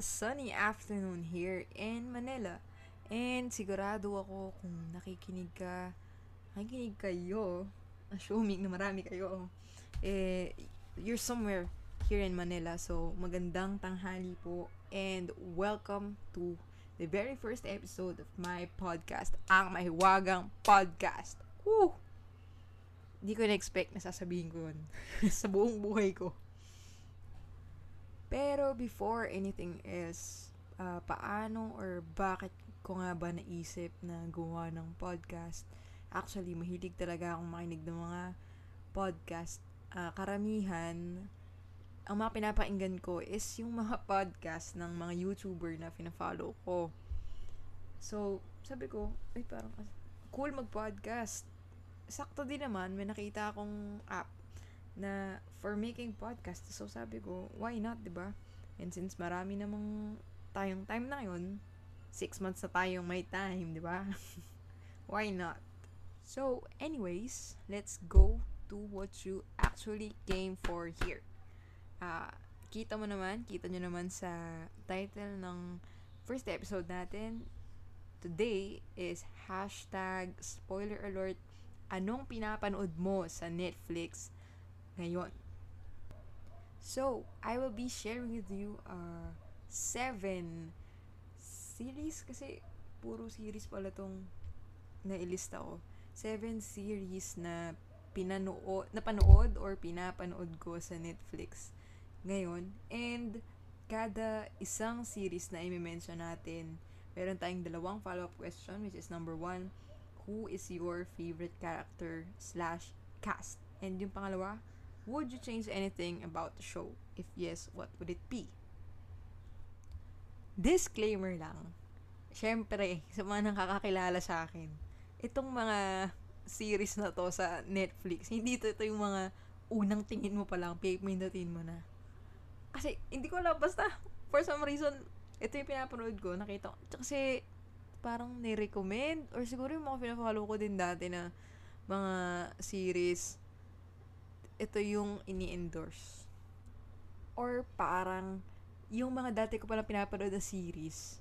a sunny afternoon here in Manila. And sigurado ako kung nakikinig ka, nakikinig kayo, assuming na marami kayo, eh, you're somewhere here in Manila. So, magandang tanghali po and welcome to the very first episode of my podcast, ang Mahiwagang Podcast. Woo! Hindi ko na-expect na sasabihin ko yun sa buong buhay ko. Pero before anything else, uh, paano or bakit ko nga ba naisip na gumawa ng podcast? Actually, mahilig talaga akong makinig ng mga podcast. Uh, karamihan, ang mga pinapakinggan ko is yung mga podcast ng mga YouTuber na fina-follow ko. So, sabi ko, ay parang cool mag-podcast. Sakto din naman, may nakita akong app na for making podcast. So sabi ko, why not, 'di ba? And since marami namang tayong time na yun, six months na tayong may time, 'di ba? why not? So, anyways, let's go to what you actually came for here. Uh, kita mo naman, kita nyo naman sa title ng first episode natin. Today is hashtag spoiler alert anong pinapanood mo sa Netflix ngayon. So, I will be sharing with you uh, seven series kasi puro series pala tong nailista ko. Seven series na pinanood, napanood or pinapanood ko sa Netflix ngayon. And kada isang series na i-mention natin, meron tayong dalawang follow-up question which is number one, who is your favorite character slash cast? And yung pangalawa, Would you change anything about the show? If yes, what would it be? Disclaimer lang. Siyempre, sa mga nakakakilala sa akin, itong mga series na to sa Netflix, hindi ito, ito yung mga unang tingin mo pa lang, pindutin mo na. Kasi, hindi ko alam, basta, for some reason, ito yung pinapanood ko, nakita ko. Kasi, parang ni-recommend, or siguro yung mga pinafollow ko din dati na mga series, ito yung ini-endorse. Or parang, yung mga dati ko pala pinapanood na series,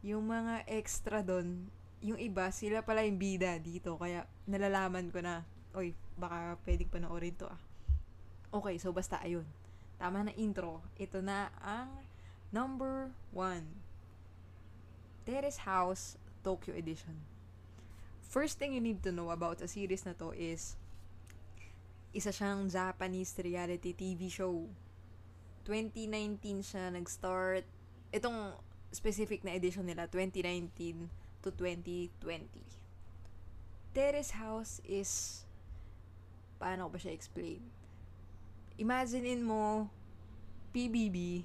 yung mga extra doon, yung iba, sila pala yung bida dito. Kaya, nalalaman ko na, oy, baka pwedeng panoorin to ah. Okay, so basta ayun. Tama na intro. Ito na ang number one. Terrace House Tokyo Edition. First thing you need to know about a series na to is isa siyang Japanese reality TV show. 2019 siya nag-start. Itong specific na edition nila, 2019 to 2020. Terrace House is, paano ko ba siya explain? Imaginein mo, PBB,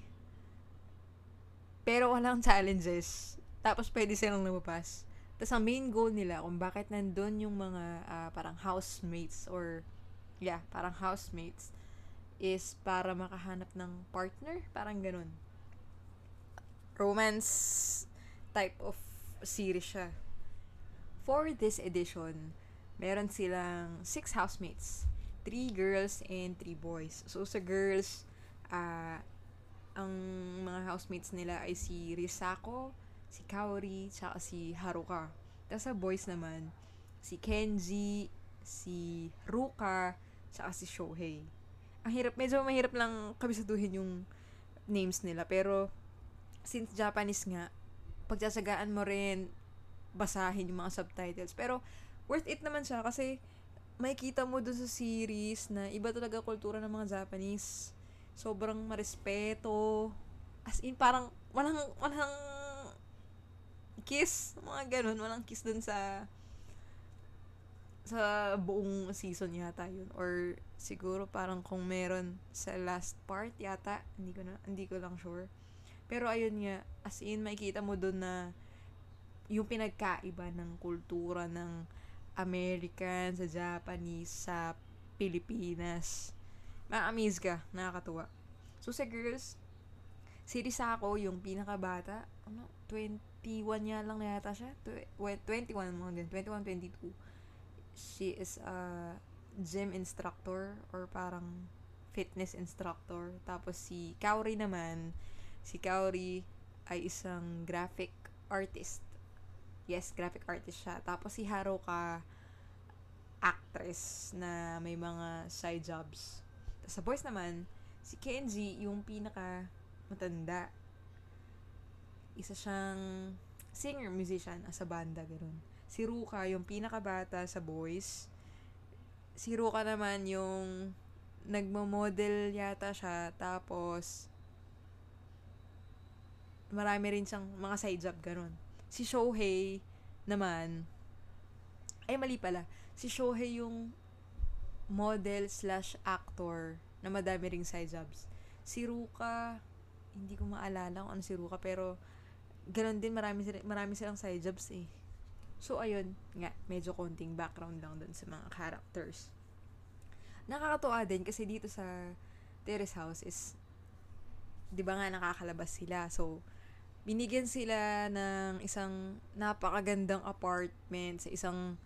pero walang challenges. Tapos pwede silang lumabas. Tapos ang main goal nila kung bakit nandun yung mga uh, parang housemates or yeah, parang housemates, is para makahanap ng partner, parang ganun. Romance type of series siya. For this edition, meron silang six housemates. Three girls and three boys. So, sa girls, uh, ang mga housemates nila ay si Risako, si Kaori, tsaka si Haruka. Tapos sa boys naman, si Kenji, si Ruka, saka si Shohei. Ang hirap, medyo mahirap lang kabisaduhin yung names nila. Pero, since Japanese nga, pagsasagaan mo rin basahin yung mga subtitles. Pero, worth it naman siya kasi makikita mo dun sa series na iba talaga kultura ng mga Japanese. Sobrang marespeto. As in, parang walang, walang kiss. Mga ganun. Walang kiss dun sa sa buong season yata yun. Or siguro parang kung meron sa last part yata hindi ko na hindi ko lang sure. Pero ayun nga as in makikita mo doon na yung pinagkaiba ng kultura ng American sa Japanese sa Pilipinas. Ma-amaze ka nakakatuwa. So sa girls si Risako yung pinakabata ano 21 niya lang na yata siya? 21 mga 21 22 she is a gym instructor or parang fitness instructor. Tapos si Kaori naman, si Kaori ay isang graphic artist. Yes, graphic artist siya. Tapos si Haruka, actress na may mga side jobs. Tapos sa boys naman, si Kenji, yung pinaka matanda. Isa siyang singer, musician, sa banda, gano'n. Si Ruka, yung pinakabata sa boys. Si Ruka naman yung nagmo-model yata siya, tapos marami rin siyang mga side job, gano'n. Si Shohei naman, ay mali pala, si Shohei yung model slash actor na madami ring side jobs. Si Ruka, hindi ko maalala kung ano si Ruka, pero ganun din, marami, marami silang side jobs eh. So, ayun, nga, medyo konting background lang dun sa mga characters. Nakakatuwa din kasi dito sa Terrace House is, di ba nga nakakalabas sila. So, binigyan sila ng isang napakagandang apartment sa isang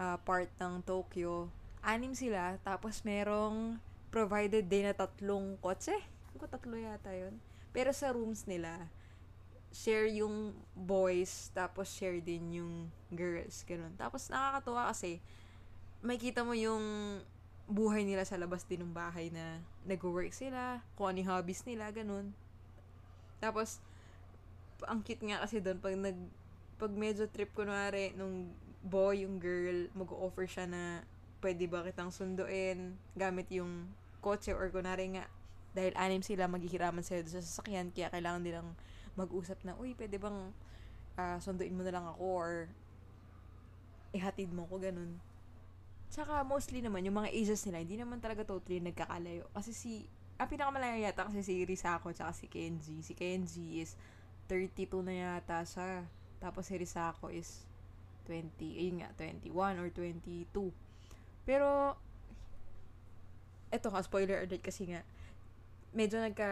uh, part ng Tokyo. Anim sila, tapos merong provided din na tatlong kotse. Ko tatlo yata yun. Pero sa rooms nila, share yung boys, tapos share din yung girls. Ganun. Tapos nakakatuwa kasi, makita mo yung buhay nila sa labas din ng bahay na nag-work sila, kung ano yung hobbies nila, ganun. Tapos, ang cute nga kasi doon, pag nag, pag medyo trip kunwari, nung boy, yung girl, mag-offer siya na pwede ba kitang sunduin gamit yung kotse or kunwari nga, dahil anim sila, maghihiraman sila sa sasakyan, kaya kailangan nilang mag-usap na, uy, pwede bang uh, sunduin mo na lang ako or ihatid mo ko, ganun. Tsaka mostly naman, yung mga ages nila, hindi naman talaga totally nagkakalayo. Kasi si, ang pinakamalayo yata kasi si Risako tsaka si Kenji. Si Kenji is 32 na yata siya. Tapos si Risako is 20, ayun nga, 21 or 22. Pero, eto ka, spoiler alert kasi nga, medyo nagka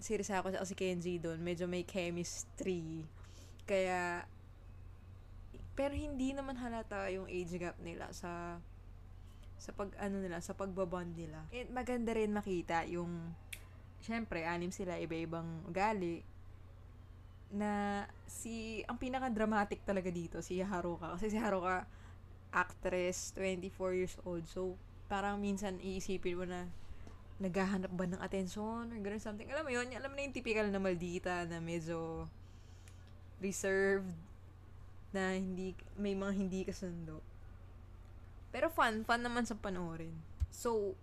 series ako sa si Kenji doon. Medyo may chemistry. Kaya, pero hindi naman halata yung age gap nila sa sa pag ano nila, sa pagbabond nila. And maganda rin makita yung syempre, anim sila, iba-ibang ugali na si ang pinaka dramatic talaga dito si Haruka kasi si Haruka actress 24 years old so parang minsan iisipin mo na naghahanap ba ng attention or gano'n something. Alam mo yun, alam mo na yung typical na maldita na medyo reserved na hindi, may mga hindi kasundo. Pero fun, fun naman sa panoorin. So,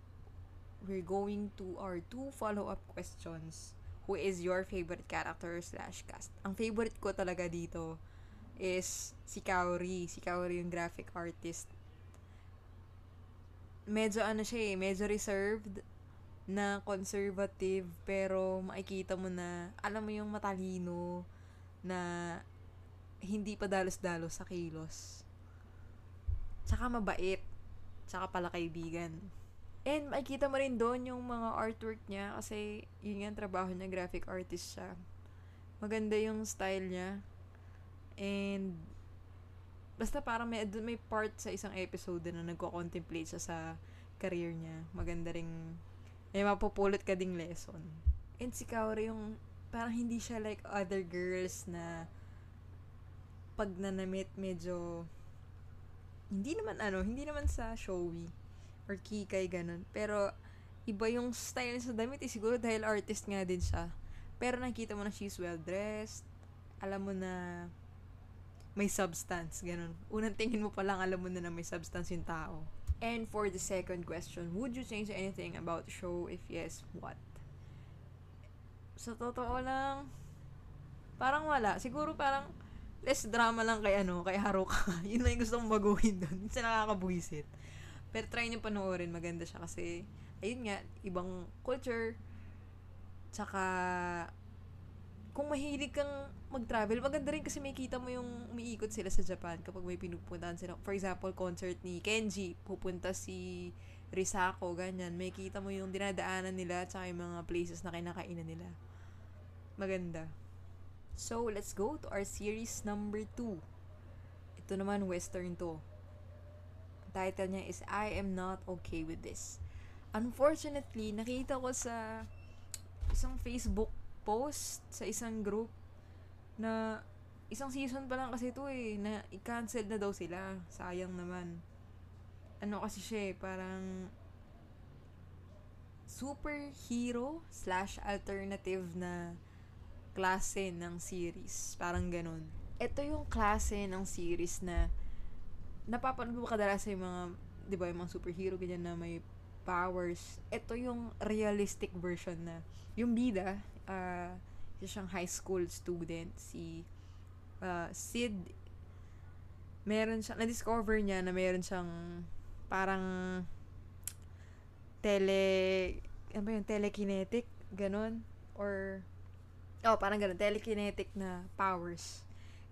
we're going to our two follow-up questions. Who is your favorite character slash cast? Ang favorite ko talaga dito is si Kaori. Si Kaori yung graphic artist. Medyo ano siya eh, medyo reserved na conservative pero makikita mo na alam mo yung matalino na hindi pa dalos-dalos sa kilos. Tsaka mabait. Tsaka pala kaibigan. And makikita mo rin doon yung mga artwork niya kasi yun yung trabaho niya, graphic artist siya. Maganda yung style niya. And basta parang may, may part sa isang episode na nagko-contemplate siya sa career niya. Maganda ring may mapupulot ka ding lesson. And si Kaori yung, parang hindi siya like other girls na pag nanamit medyo, hindi naman ano, hindi naman sa showy or kikay ganun. Pero, iba yung style sa damit eh, siguro dahil artist nga din siya. Pero nakita mo na she's well dressed, alam mo na may substance, ganun. Unang tingin mo pa lang, alam mo na na may substance yung tao. And for the second question, would you change anything about the show? If yes, what? Sa totoo lang, parang wala. Siguro parang less drama lang kay ano, kay Haruka. Yun lang yung gusto kong baguhin doon. Minsan nakakabuisit. Pero try nyo panoorin, maganda siya kasi, ayun nga, ibang culture, tsaka, kung mahilig kang mag-travel, maganda rin kasi may kita mo yung umiikot sila sa Japan kapag may pinupuntahan sila. For example, concert ni Kenji, pupunta si Risako, ganyan. May kita mo yung dinadaanan nila at yung mga places na kinakainan nila. Maganda. So, let's go to our series number 2. Ito naman, western to. Ang title niya is I Am Not Okay With This. Unfortunately, nakita ko sa isang Facebook post sa isang group na isang season pa lang kasi ito eh, na i-cancel na daw sila. Sayang naman. Ano kasi siya eh, parang superhero slash alternative na klase ng series. Parang ganun. Ito yung klase ng series na napapanood mo kadalas sa mga, di ba, yung mga superhero, ganyan na may powers. Ito yung realistic version na, yung bida, uh, isa siyang high school student, si uh, Sid, meron siya, na-discover niya na meron siyang parang tele, ano ba yun, telekinetic, ganun, or, oh, parang ganun, telekinetic na powers.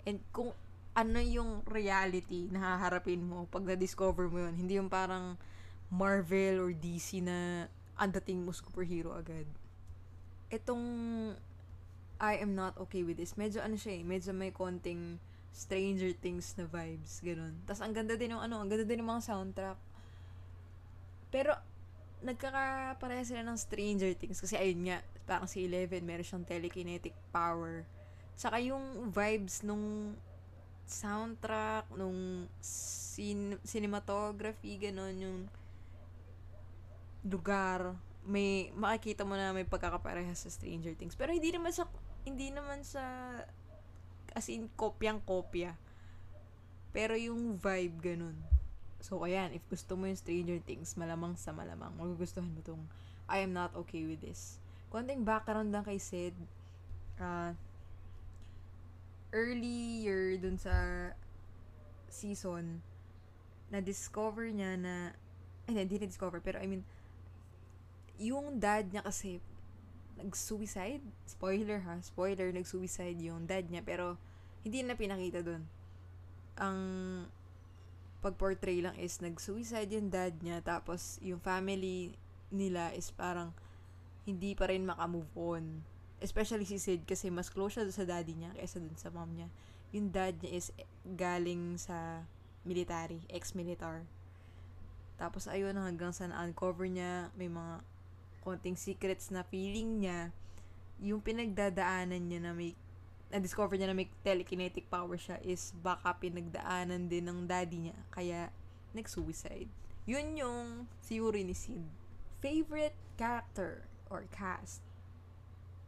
And kung ano yung reality na haharapin mo pag na-discover mo yun, hindi yung parang Marvel or DC na ang dating mo superhero agad. Itong I am not okay with this. Medyo ano siya eh, medyo may konting Stranger Things na vibes, ganun. Tapos ang ganda din ng ano, ang ganda din ng mga soundtrack. Pero nagkakapareha sila ng Stranger Things kasi ayun nga, parang si Eleven meron siyang telekinetic power. Tsaka yung vibes nung soundtrack, nung cin- cinematography, ganun, yung lugar, may makikita mo na may pagkakapareha sa Stranger Things. Pero hindi naman sa hindi naman sa as in kopyang kopya. Pero yung vibe ganun. So ayan, if gusto mo yung Stranger Things, malamang sa malamang magugustuhan mo tong I am not okay with this. Konting background lang kay Sid. Uh, earlier dun sa season, na-discover niya na, ay, hindi na-discover, pero I mean, yung dad niya kasi nag-suicide. Spoiler ha, spoiler, nag-suicide yung dad niya. Pero, hindi na pinakita dun. Ang pag-portray lang is nag-suicide yung dad niya. Tapos, yung family nila is parang hindi pa rin makamove on. Especially si Sid kasi mas close siya sa daddy niya kaysa dun sa mom niya. Yung dad niya is galing sa military, ex-militar. Tapos ayun hanggang sa na-uncover niya, may mga konting secrets na feeling niya, yung pinagdadaanan niya na may na-discover niya na may telekinetic power siya is baka pinagdaanan din ng daddy niya. Kaya, nag-suicide. Yun yung theory ni Sid. Favorite character or cast?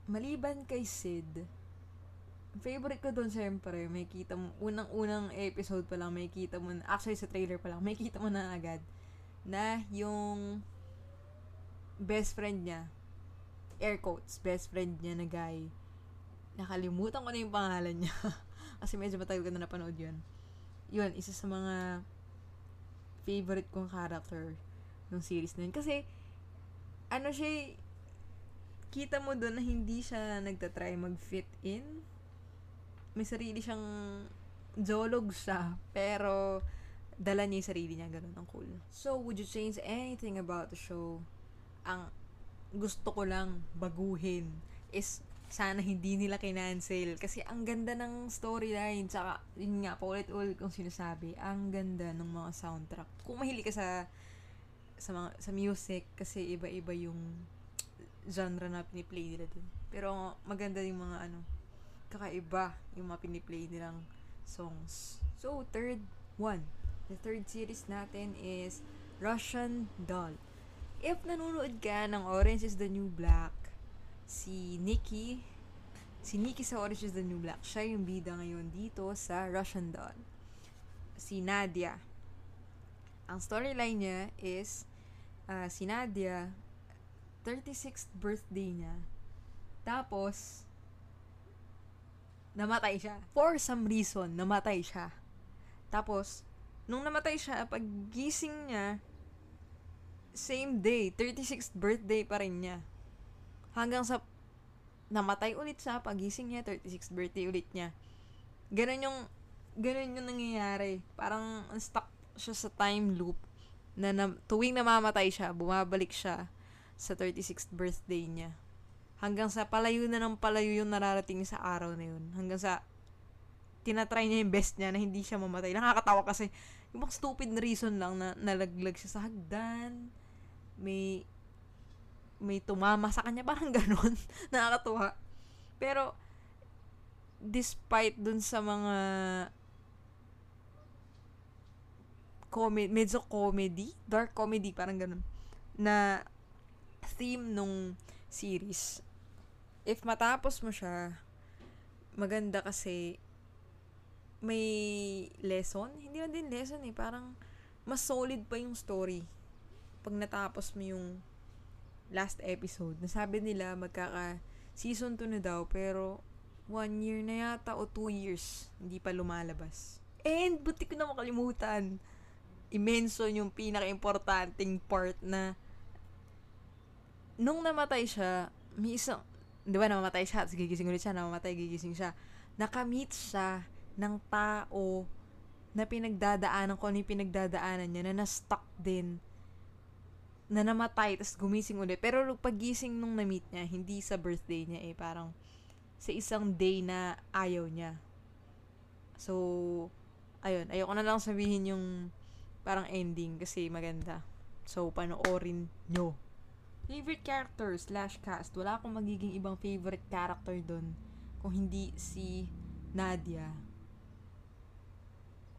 Maliban kay Sid, favorite ko doon syempre, may kita mo, unang-unang episode pa lang, may kita mo, actually sa trailer pa lang, may kita mo na agad, na yung best friend niya, air quotes, best friend niya na guy, nakalimutan ko na yung pangalan niya. Kasi medyo matagal ko na napanood yun. Yun, isa sa mga favorite kong character ng series na yun. Kasi, ano siya, kita mo doon na hindi siya nagtatry mag-fit in. May sarili siyang zoolog siya, pero dala niya yung sarili niya, ganun ang cool. So, would you change anything about the show? Ang gusto ko lang baguhin is sana hindi nila kinancel. Kasi ang ganda ng storyline. Tsaka, yun nga, paulit-ulit kong sinasabi, ang ganda ng mga soundtrack. Kung mahilig ka sa sa mga sa music kasi iba-iba yung genre na piniplay nila dun. Pero maganda yung mga ano, kakaiba yung mga piniplay nilang songs. So, third one. The third series natin is Russian Doll if nanonood ka ng Orange is the New Black, si Nikki, si Nikki sa Orange is the New Black, siya yung bida ngayon dito sa Russian Doll. Si Nadia. Ang storyline niya is, uh, si Nadia, 36th birthday niya. Tapos, namatay siya. For some reason, namatay siya. Tapos, nung namatay siya, pag gising niya, same day, 36th birthday pa rin niya. Hanggang sa namatay ulit sa pagising niya, 36th birthday ulit niya. Ganun yung, ganun yung nangyayari. Parang stuck siya sa time loop na, na tuwing namamatay siya, bumabalik siya sa 36th birthday niya. Hanggang sa palayo na ng palayo yung nararating sa araw na yun. Hanggang sa tinatry niya yung best niya na hindi siya mamatay. Nakakatawa kasi yung mga stupid reason lang na nalaglag siya sa hagdan may may tumama sa kanya, parang ganon. Nakakatuwa. Pero, despite dun sa mga comedy, medyo comedy, dark comedy, parang ganun, na theme nung series. If matapos mo siya, maganda kasi may lesson. Hindi man din lesson eh. Parang mas solid pa yung story pag natapos mo yung last episode. Nasabi nila magkaka season 2 na daw pero one year na yata o two years hindi pa lumalabas. And buti ko na makalimutan. I-mention yung pinaka-importanting part na nung namatay siya, may isang, di ba namamatay siya, tapos gigising ulit siya, namamatay, gigising siya. Nakamit siya ng tao na pinagdadaanan ko, ano yung pinagdadaanan niya, na na-stuck din, na namatay, tapos gumising ulit. Pero pagising nung na-meet niya, hindi sa birthday niya eh, parang sa isang day na ayaw niya. So, ayun, ayoko na lang sabihin yung parang ending kasi maganda. So, panoorin nyo. Favorite character slash cast. Wala akong magiging ibang favorite character doon kung hindi si Nadia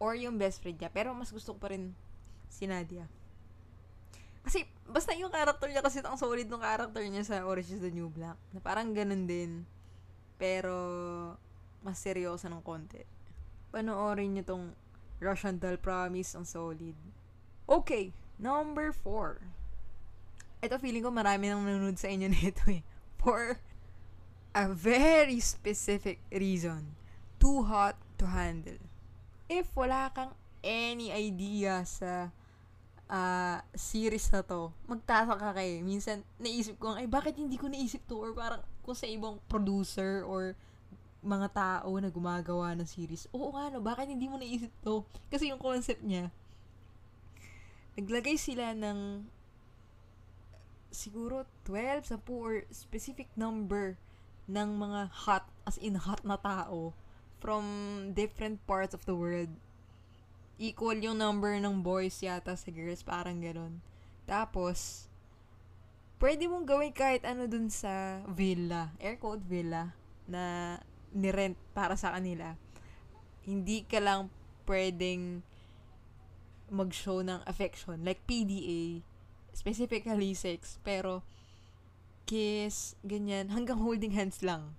or yung best friend niya. Pero mas gusto ko pa rin si Nadia. Kasi, basta yung character niya kasi ang solid ng character niya sa Orange is the New Black. Na parang ganun din. Pero, mas seryoso ng konti. Panoorin niyo tong Russian Doll Promise, ang solid. Okay, number four. Ito feeling ko marami nang nanonood sa inyo nito eh. For a very specific reason. Too hot to handle if wala kang any idea sa uh, series na to, magtataka kayo. Minsan, naisip ko, ay, bakit hindi ko naisip to? Or parang, kung sa ibang producer or mga tao na gumagawa ng series, oo nga, no, bakit hindi mo naisip to? Kasi yung concept niya, naglagay sila ng siguro 12, 10, or specific number ng mga hot, as in hot na tao from different parts of the world. Equal yung number ng boys yata sa girls, parang ganun. Tapos, pwede mong gawin kahit ano dun sa villa, air quote villa, na nirent para sa kanila. Hindi ka lang pwedeng mag-show ng affection, like PDA, specifically sex, pero kiss, ganyan, hanggang holding hands lang.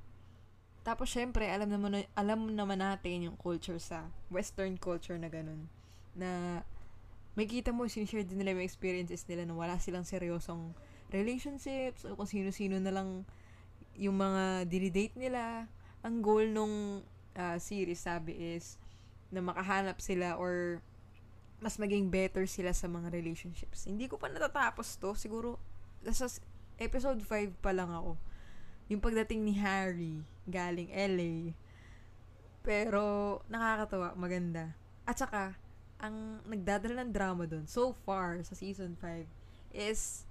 Tapos, syempre, alam naman, alam naman natin yung culture sa western culture na ganun. Na, may kita mo, sinishare din nila yung experiences nila na wala silang seryosong relationships o kung sino-sino na lang yung mga dinidate nila. Ang goal nung uh, series, sabi is, na makahanap sila or mas maging better sila sa mga relationships. Hindi ko pa natatapos to. Siguro, nasa episode 5 pa lang ako yung pagdating ni Harry galing LA. Pero, nakakatawa, maganda. At saka, ang nagdadala ng drama doon, so far, sa season 5, is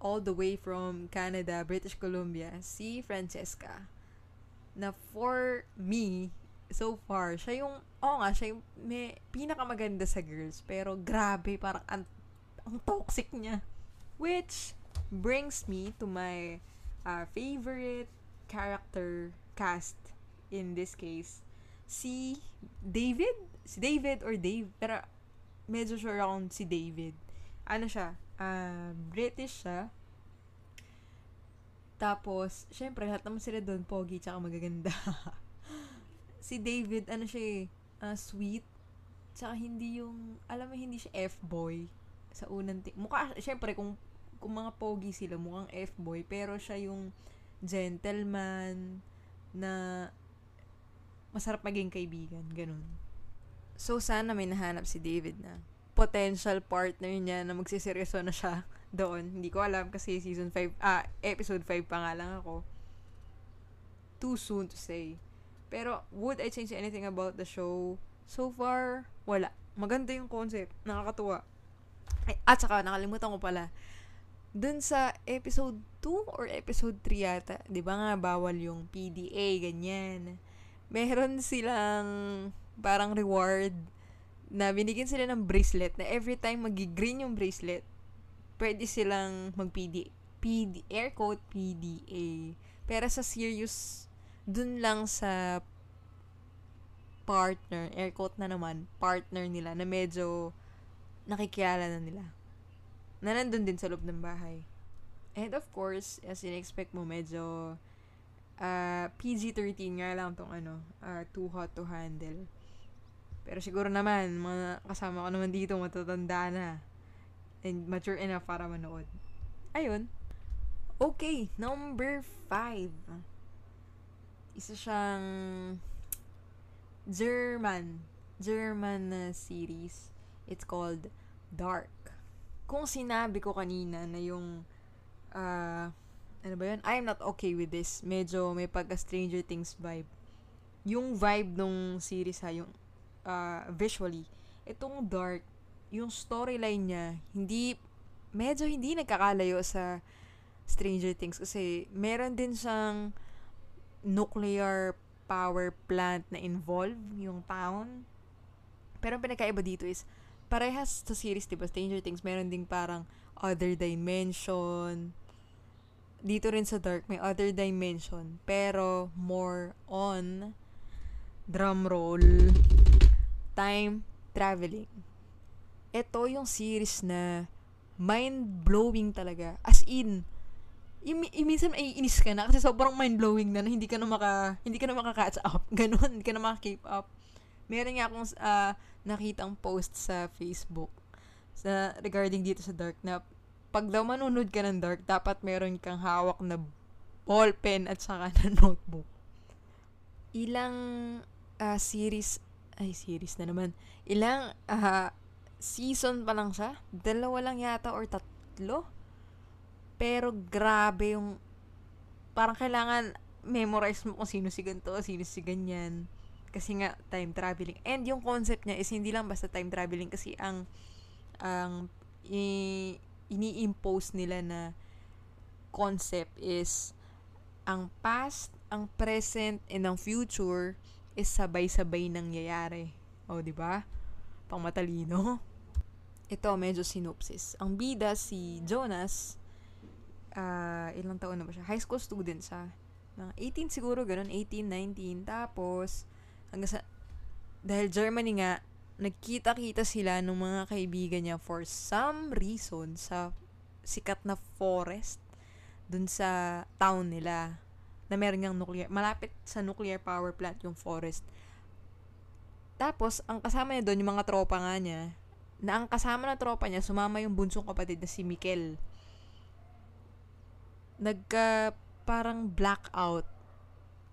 all the way from Canada, British Columbia, si Francesca. Na for me, so far, siya yung, oo nga, siya yung may pinakamaganda sa girls. Pero grabe, parang ang, ang toxic niya. Which brings me to my uh, favorite character cast in this case si David? Si David or Dave? Pero medyo sure akong si David. Ano siya? Uh, British siya. Tapos syempre lahat naman sila doon pogi tsaka magaganda. Si David ano siya uh, sweet. Tsaka hindi yung alam mo hindi siya F-boy. Sa unang t- mukha syempre kung kung mga pogi sila, mukhang F-boy, pero siya yung gentleman na masarap maging kaibigan, ganun. So, sana may nahanap si David na potential partner niya na magsiseryoso na siya doon. Hindi ko alam kasi season 5, ah, episode 5 pa nga lang ako. Too soon to say. Pero, would I change anything about the show? So far, wala. Maganda yung concept. Nakakatuwa. Ay, at saka, nakalimutan ko pala dun sa episode 2 or episode 3 yata, 'di ba nga bawal yung PDA ganyan. Meron silang parang reward na binigyan sila ng bracelet na every time magi-green yung bracelet, pwede silang mag-PD PD air quote PDA. Pero sa serious dun lang sa partner, air quote na naman, partner nila na medyo nakikilala na nila. Na nandun din sa loob ng bahay. And of course, as in-expect mo, medyo uh, PG-13 nga lang tong ano, uh, too hot to handle. Pero siguro naman, mga kasama ko naman dito, matatanda na. And mature enough para manood. Ayun. Okay, number five. Isa siyang German. German na series. It's called Dark. Kung sinabi ko kanina na yung uh, ano ba yun? I am not okay with this. Medyo may pagka Stranger Things vibe. Yung vibe nung series ha, yung uh, visually, itong dark, yung storyline niya, hindi, medyo hindi nagkakalayo sa Stranger Things kasi meron din siyang nuclear power plant na involved yung town. Pero ang pinakaiba dito is, parehas sa series, diba, Stranger Things, meron ding parang other dimension, dito rin sa Dark, may other dimension. Pero, more on drum roll, time traveling. Ito yung series na mind-blowing talaga. As in, i- i- minsan ay inis ka na kasi sobrang mind-blowing na, na hindi ka na maka, hindi ka na maka-catch up. Ganon, hindi ka na maka-keep up. Meron nga akong uh, nakitang post sa Facebook sa regarding dito sa Dark na pag daw manunod ka ng dark, dapat meron kang hawak na ball pen at saka na notebook. Ilang uh, series, ay series na naman, ilang uh, season pa lang siya. Dalawa lang yata or tatlo. Pero grabe yung, parang kailangan memorize mo kung sino si ganito, sino si ganyan. Kasi nga, time traveling. And yung concept niya is hindi lang basta time traveling kasi ang, ang, i, ini-impose nila na concept is ang past, ang present, and ang future is sabay-sabay nangyayari. O, di ba? Pang matalino. Ito, medyo synopsis. Ang bida, si Jonas, uh, ilang taon na ba siya? High school student siya. 18 siguro, ganun. 18, 19. Tapos, hanggang sa, dahil Germany nga, nagkita-kita sila ng mga kaibigan niya for some reason sa sikat na forest dun sa town nila na meron niyang nuclear, malapit sa nuclear power plant yung forest. Tapos, ang kasama niya doon, yung mga tropa nga niya, na ang kasama na tropa niya, sumama yung bunsong kapatid na si Mikel. Nagka, parang blackout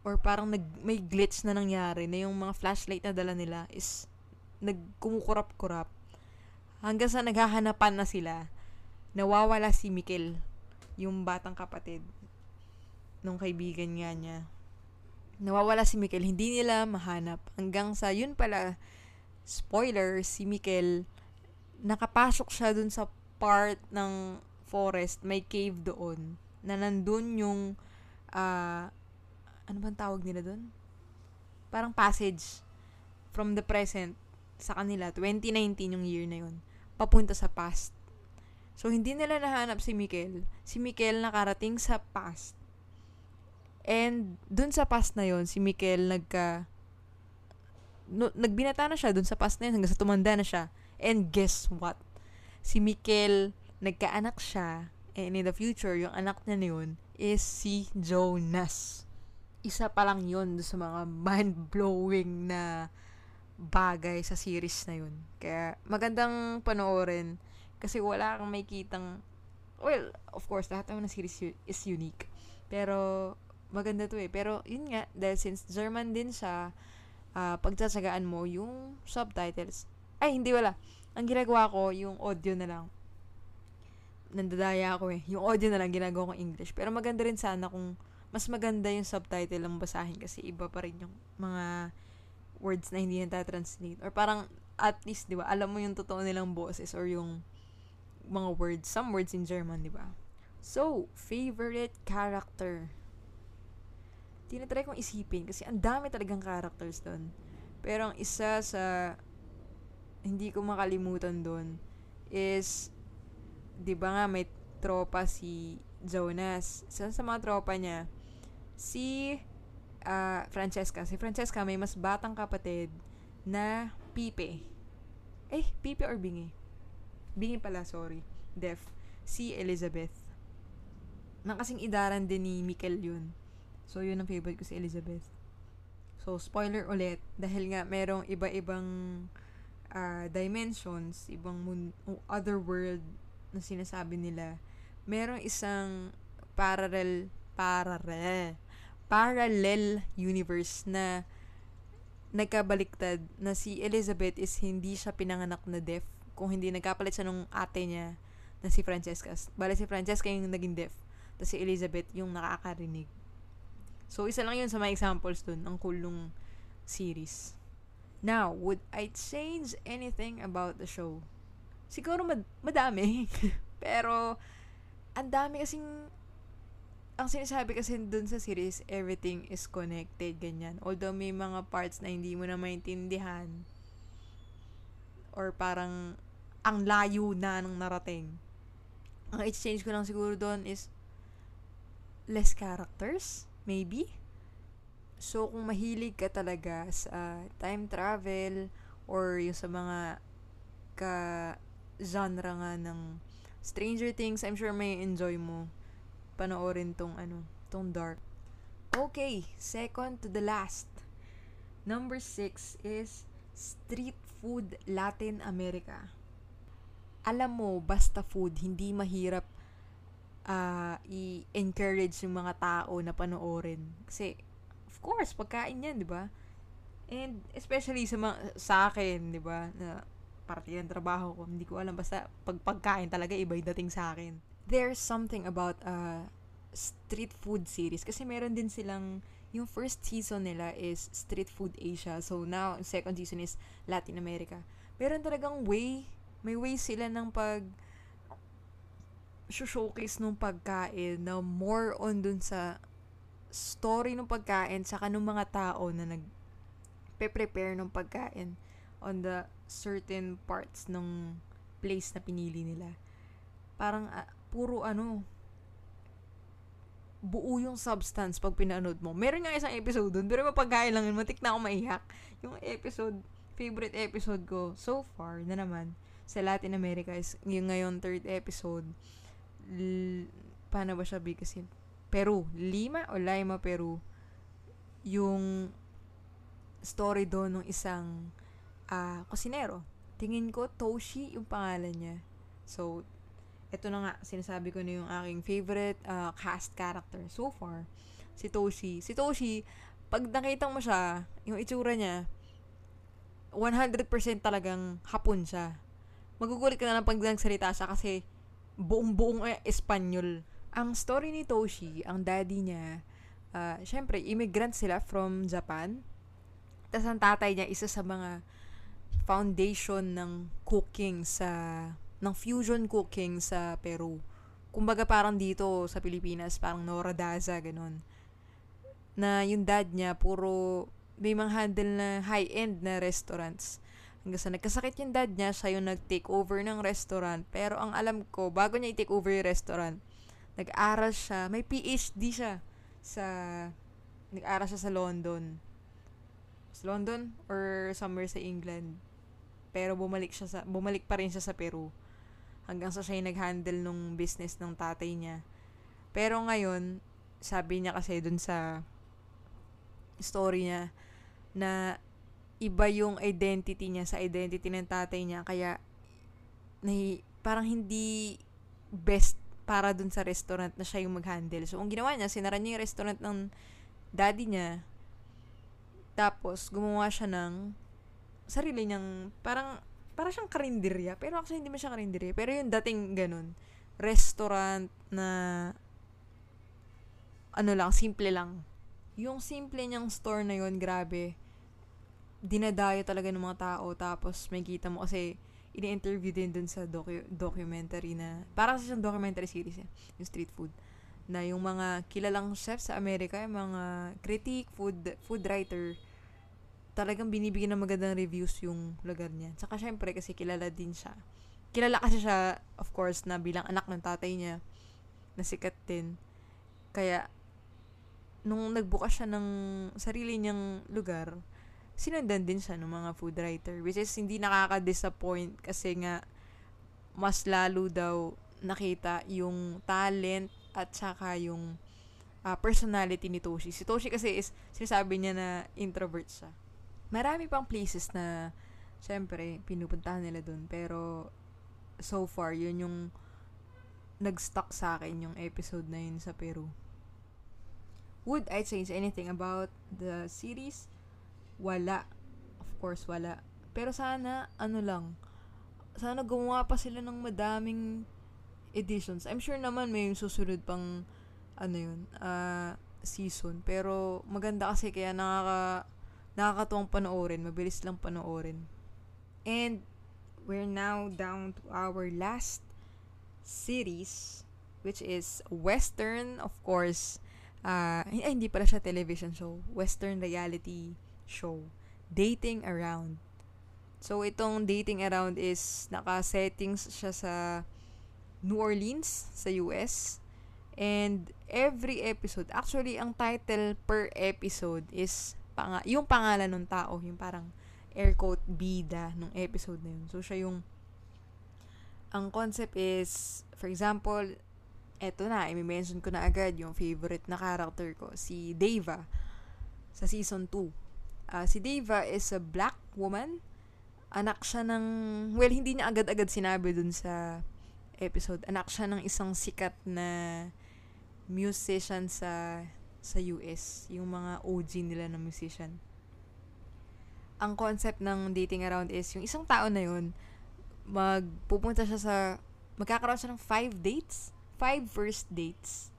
or parang nag, may glitch na nangyari na yung mga flashlight na dala nila is nagkumukurap-kurap hanggang sa naghahanapan na sila nawawala si Mikel yung batang kapatid nung kaibigan nga niya. Nawawala si Mikel hindi nila mahanap. Hanggang sa yun pala spoiler si Mikel nakapasok siya dun sa part ng forest may cave doon na nandun yung uh, ano bang tawag nila doon parang passage from the present sa kanila, 2019 yung year na yun, papunta sa past. So, hindi nila nahanap si Mikel. Si Mikel nakarating sa past. And, dun sa past na yon si Mikel nagka, no, nagbinata na siya dun sa past na yun hanggang sa tumanda na siya. And guess what? Si Mikel, nagkaanak siya. And in the future, yung anak niya na yun is si Jonas. Isa pa lang yun sa mga mind-blowing na bagay sa series na yun. Kaya magandang panoorin kasi wala kang may kitang well, of course, lahat naman ng series is unique. Pero maganda to eh. Pero yun nga, dahil since German din siya, uh, pagtsatsagaan mo yung subtitles. Ay, hindi wala. Ang ginagawa ko, yung audio na lang. Nandadaya ako eh. Yung audio na lang ginagawa ko English. Pero maganda rin sana kung mas maganda yung subtitle ang basahin kasi iba pa rin yung mga words na hindi nata-translate. Or parang, at least, di ba, alam mo yung totoo nilang boses or yung mga words, some words in German, di ba? So, favorite character. Tinatry kong isipin kasi ang dami talagang characters doon. Pero ang isa sa hindi ko makalimutan doon is 'di ba nga may tropa si Jonas. Isa sa mga tropa niya si uh, Francesca. Si Francesca may mas batang kapatid na Pipe. Eh, Pipe or Bingi? Bingi pala, sorry. Def. Si Elizabeth. Nang kasing idaran din ni Mikel yun. So, yun ang favorite ko si Elizabeth. So, spoiler ulit. Dahil nga, merong iba-ibang uh, dimensions, ibang moon, other world na sinasabi nila. Merong isang parallel, parallel, parallel universe na nagkabaliktad na si Elizabeth is hindi siya pinanganak na deaf kung hindi nagkapalit siya nung ate niya na si Francesca. Bale si Francesca yung naging deaf. Tapos si Elizabeth yung nakakarinig. So, isa lang yun sa mga examples dun. Ang cool nung series. Now, would I change anything about the show? Siguro mad- madami. Pero, ang dami kasing ang sinasabi kasi dun sa series, everything is connected, ganyan. Although may mga parts na hindi mo na maintindihan, or parang ang layo na ng narating. Ang exchange ko lang siguro doon is less characters, maybe. So, kung mahilig ka talaga sa time travel or yung sa mga ka-genre nga ng Stranger Things, I'm sure may enjoy mo panoorin tong ano, tong Dark. Okay, second to the last. Number six is street food Latin America. Alam mo, basta food, hindi mahirap uh, i-encourage yung mga tao na panoorin. Kasi, of course, pagkain yan, di ba? And especially sa mga, sa akin, di ba, na parte ng trabaho ko, hindi ko alam, basta pag pagkain talaga, iba yung dating sa akin there's something about uh, street food series kasi meron din silang yung first season nila is Street Food Asia. So now, second season is Latin America. Meron talagang way, may way sila ng pag showcase nung pagkain na more on dun sa story ng pagkain saka nung mga tao na nag prepare ng pagkain on the certain parts ng place na pinili nila. Parang uh, puro ano, buo yung substance pag pinanood mo. Meron nga isang episode dun, pero mapagkain lang yun, na ako maiyak. Yung episode, favorite episode ko so far na naman sa Latin America is yung ngayon third episode. L- paano ba siya bigkasin? Peru. Lima o Lima, Peru. Yung story doon ng isang uh, kusinero. Tingin ko, Toshi yung pangalan niya. So, ito na nga, sinasabi ko na yung aking favorite uh, cast character so far, si Toshi. Si Toshi, pag nakita mo siya, yung itsura niya, 100% talagang hapon siya. Magugulit ka na lang pag nagsalita siya kasi buong-buong eh, Espanyol. Ang story ni Toshi, ang daddy niya, uh, syempre, immigrant sila from Japan. Tapos ang tatay niya, isa sa mga foundation ng cooking sa ng fusion cooking sa Peru. Kumbaga parang dito sa Pilipinas, parang Nora Daza, ganun. Na yung dad niya, puro may mga handle na high-end na restaurants. Hanggang sa nagkasakit yung dad niya, siya yung nag-take over ng restaurant. Pero ang alam ko, bago niya i-take over yung restaurant, nag-aral siya, may PhD siya sa, nag-aral siya sa London. Sa London or somewhere sa England. Pero bumalik siya sa, bumalik pa rin siya sa Peru hanggang sa siya nag-handle nung business ng tatay niya. Pero ngayon, sabi niya kasi dun sa story niya na iba yung identity niya sa identity ng tatay niya kaya nahi, parang hindi best para dun sa restaurant na siya yung mag-handle. So, ang ginawa niya, sinara niya yung restaurant ng daddy niya. Tapos, gumawa siya ng sarili niyang, parang para siyang karinderya. Pero actually, hindi man siya karinderya. Pero yung dating ganun, restaurant na, ano lang, simple lang. Yung simple niyang store na yun, grabe, dinadayo talaga ng mga tao. Tapos, may kita mo kasi, ini-interview din dun sa docu- documentary na, parang sa siyang documentary series eh, yung street food na yung mga kilalang chef sa Amerika, yung mga critic, food food writer, talagang binibigyan ng magandang reviews yung lugar niya. Saka syempre kasi kilala din siya. Kilala kasi siya, of course, na bilang anak ng tatay niya, na sikat din. Kaya, nung nagbukas siya ng sarili niyang lugar, sinundan din siya ng mga food writer. Which is, hindi nakaka-disappoint kasi nga, mas lalo daw nakita yung talent at saka yung uh, personality ni Toshi. Si Toshi kasi is, sinasabi niya na introvert siya. Marami pang places na, syempre, pinupuntahan nila dun. Pero, so far, yun yung nag-stuck sa akin yung episode na yun sa Peru. Would I change anything about the series? Wala. Of course, wala. Pero sana, ano lang, sana gumawa pa sila ng madaming editions. I'm sure naman may susunod pang, ano yun, uh, season. Pero, maganda kasi kaya nakaka, nakakatuwang panoorin. Mabilis lang panoorin. And, we're now down to our last series which is Western, of course. Uh, ay, hindi pala siya television show. Western reality show. Dating Around. So, itong Dating Around is naka-settings siya sa New Orleans, sa US. And every episode, actually, ang title per episode is pang yung pangalan ng tao, yung parang air quote bida nung episode na yun. So, siya yung ang concept is, for example, eto na, i-mention ko na agad yung favorite na character ko, si Deva, sa season 2. Uh, ah, si Deva is a black woman. Anak siya ng, well, hindi niya agad-agad sinabi dun sa episode. Anak siya ng isang sikat na musician sa sa US. Yung mga OG nila na musician. Ang concept ng dating around is, yung isang tao na yun, magpupunta siya sa, magkakaroon siya ng five dates, five first dates.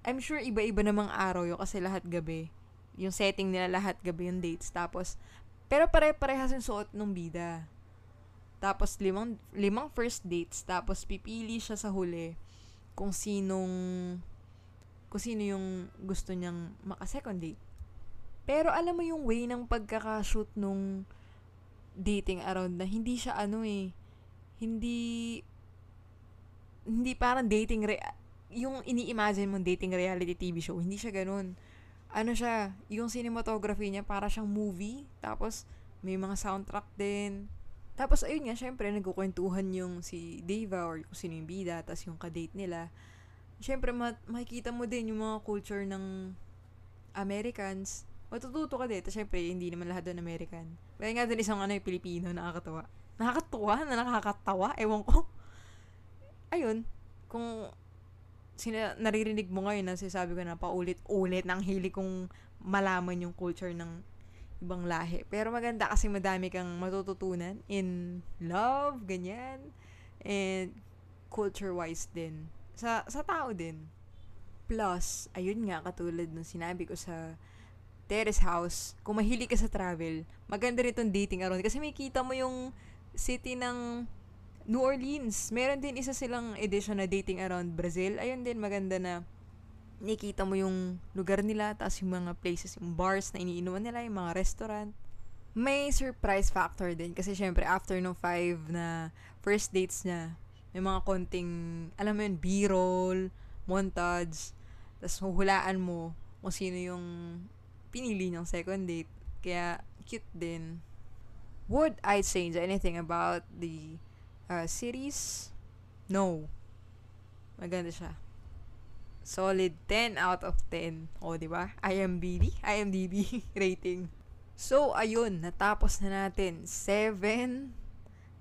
I'm sure iba-iba namang araw yun kasi lahat gabi. Yung setting nila lahat gabi yung dates. Tapos, pero pare-parehas yung suot ng bida. Tapos, limang, limang first dates. Tapos, pipili siya sa huli kung sinong, kung sino yung gusto niyang maka-second date. Pero, alam mo yung way ng pagkakashoot nung dating around na hindi siya ano eh, hindi, hindi parang dating, re- yung ini-imagine mong dating reality TV show, hindi siya ganun. Ano siya, yung cinematography niya para siyang movie, tapos may mga soundtrack din. Tapos ayun nga, syempre nagkukwentuhan yung si Deva or kung sino yung bida, tapos yung kadate nila. Syempre ma- makikita mo din yung mga culture ng Americans matututo ka din. Syempre, hindi naman lahat doon American. Kaya nga doon isang ano yung Pilipino, nakakatawa. Nakakatuwa na nakakatawa? Ewan ko. Ayun, kung sina, naririnig mo ngayon na sinasabi ko na paulit-ulit ng hili kong malaman yung culture ng ibang lahi. Pero maganda kasi madami kang matututunan in love, ganyan. And culture-wise din. Sa, sa tao din. Plus, ayun nga, katulad nung sinabi ko sa Terrace House, kung mahilig ka sa travel, maganda rin itong dating around. Kasi may kita mo yung city ng New Orleans. Meron din isa silang edition na dating around Brazil. Ayun din, maganda na nakita mo yung lugar nila, tapos yung mga places, yung bars na iniinuman nila, yung mga restaurant. May surprise factor din kasi syempre after no five na first dates niya, may mga konting, alam mo yun, b-roll, montage, tapos huhulaan mo kung sino yung pinili niyang second date. Kaya, cute din. Would I change anything about the uh, series? No. Maganda siya. Solid 10 out of 10. O, di ba? IMDb? IMDb rating. So, ayun. Natapos na natin. 7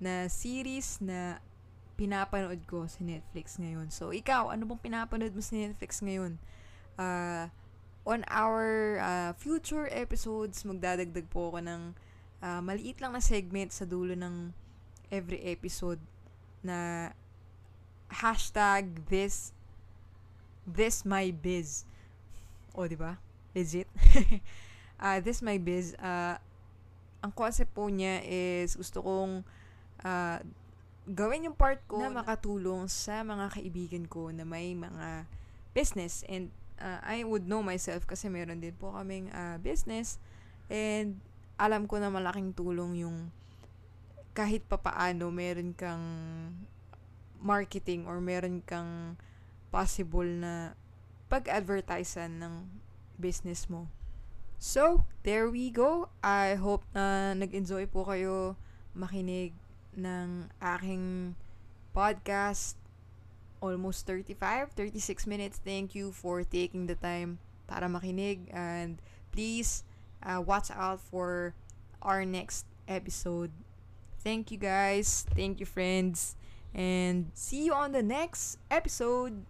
na series na pinapanood ko sa Netflix ngayon. So, ikaw, ano bang pinapanood mo sa Netflix ngayon? Uh, on our uh, future episodes, magdadagdag po ako ng uh, maliit lang na segment sa dulo ng every episode na hashtag this this my biz. O, di ba? Legit. uh, this my biz. Uh, ang concept po niya is gusto kong uh, gawin yung part ko na makatulong sa mga kaibigan ko na may mga business and uh, I would know myself kasi meron din po kaming uh, business and alam ko na malaking tulong yung kahit papaano meron kang marketing or meron kang possible na pag-advertisean ng business mo. So, there we go. I hope na nag-enjoy po kayo makinig ng aking podcast. Almost 35, 36 minutes. Thank you for taking the time para makinig. And please, uh, watch out for our next episode. Thank you guys. Thank you friends. And see you on the next episode.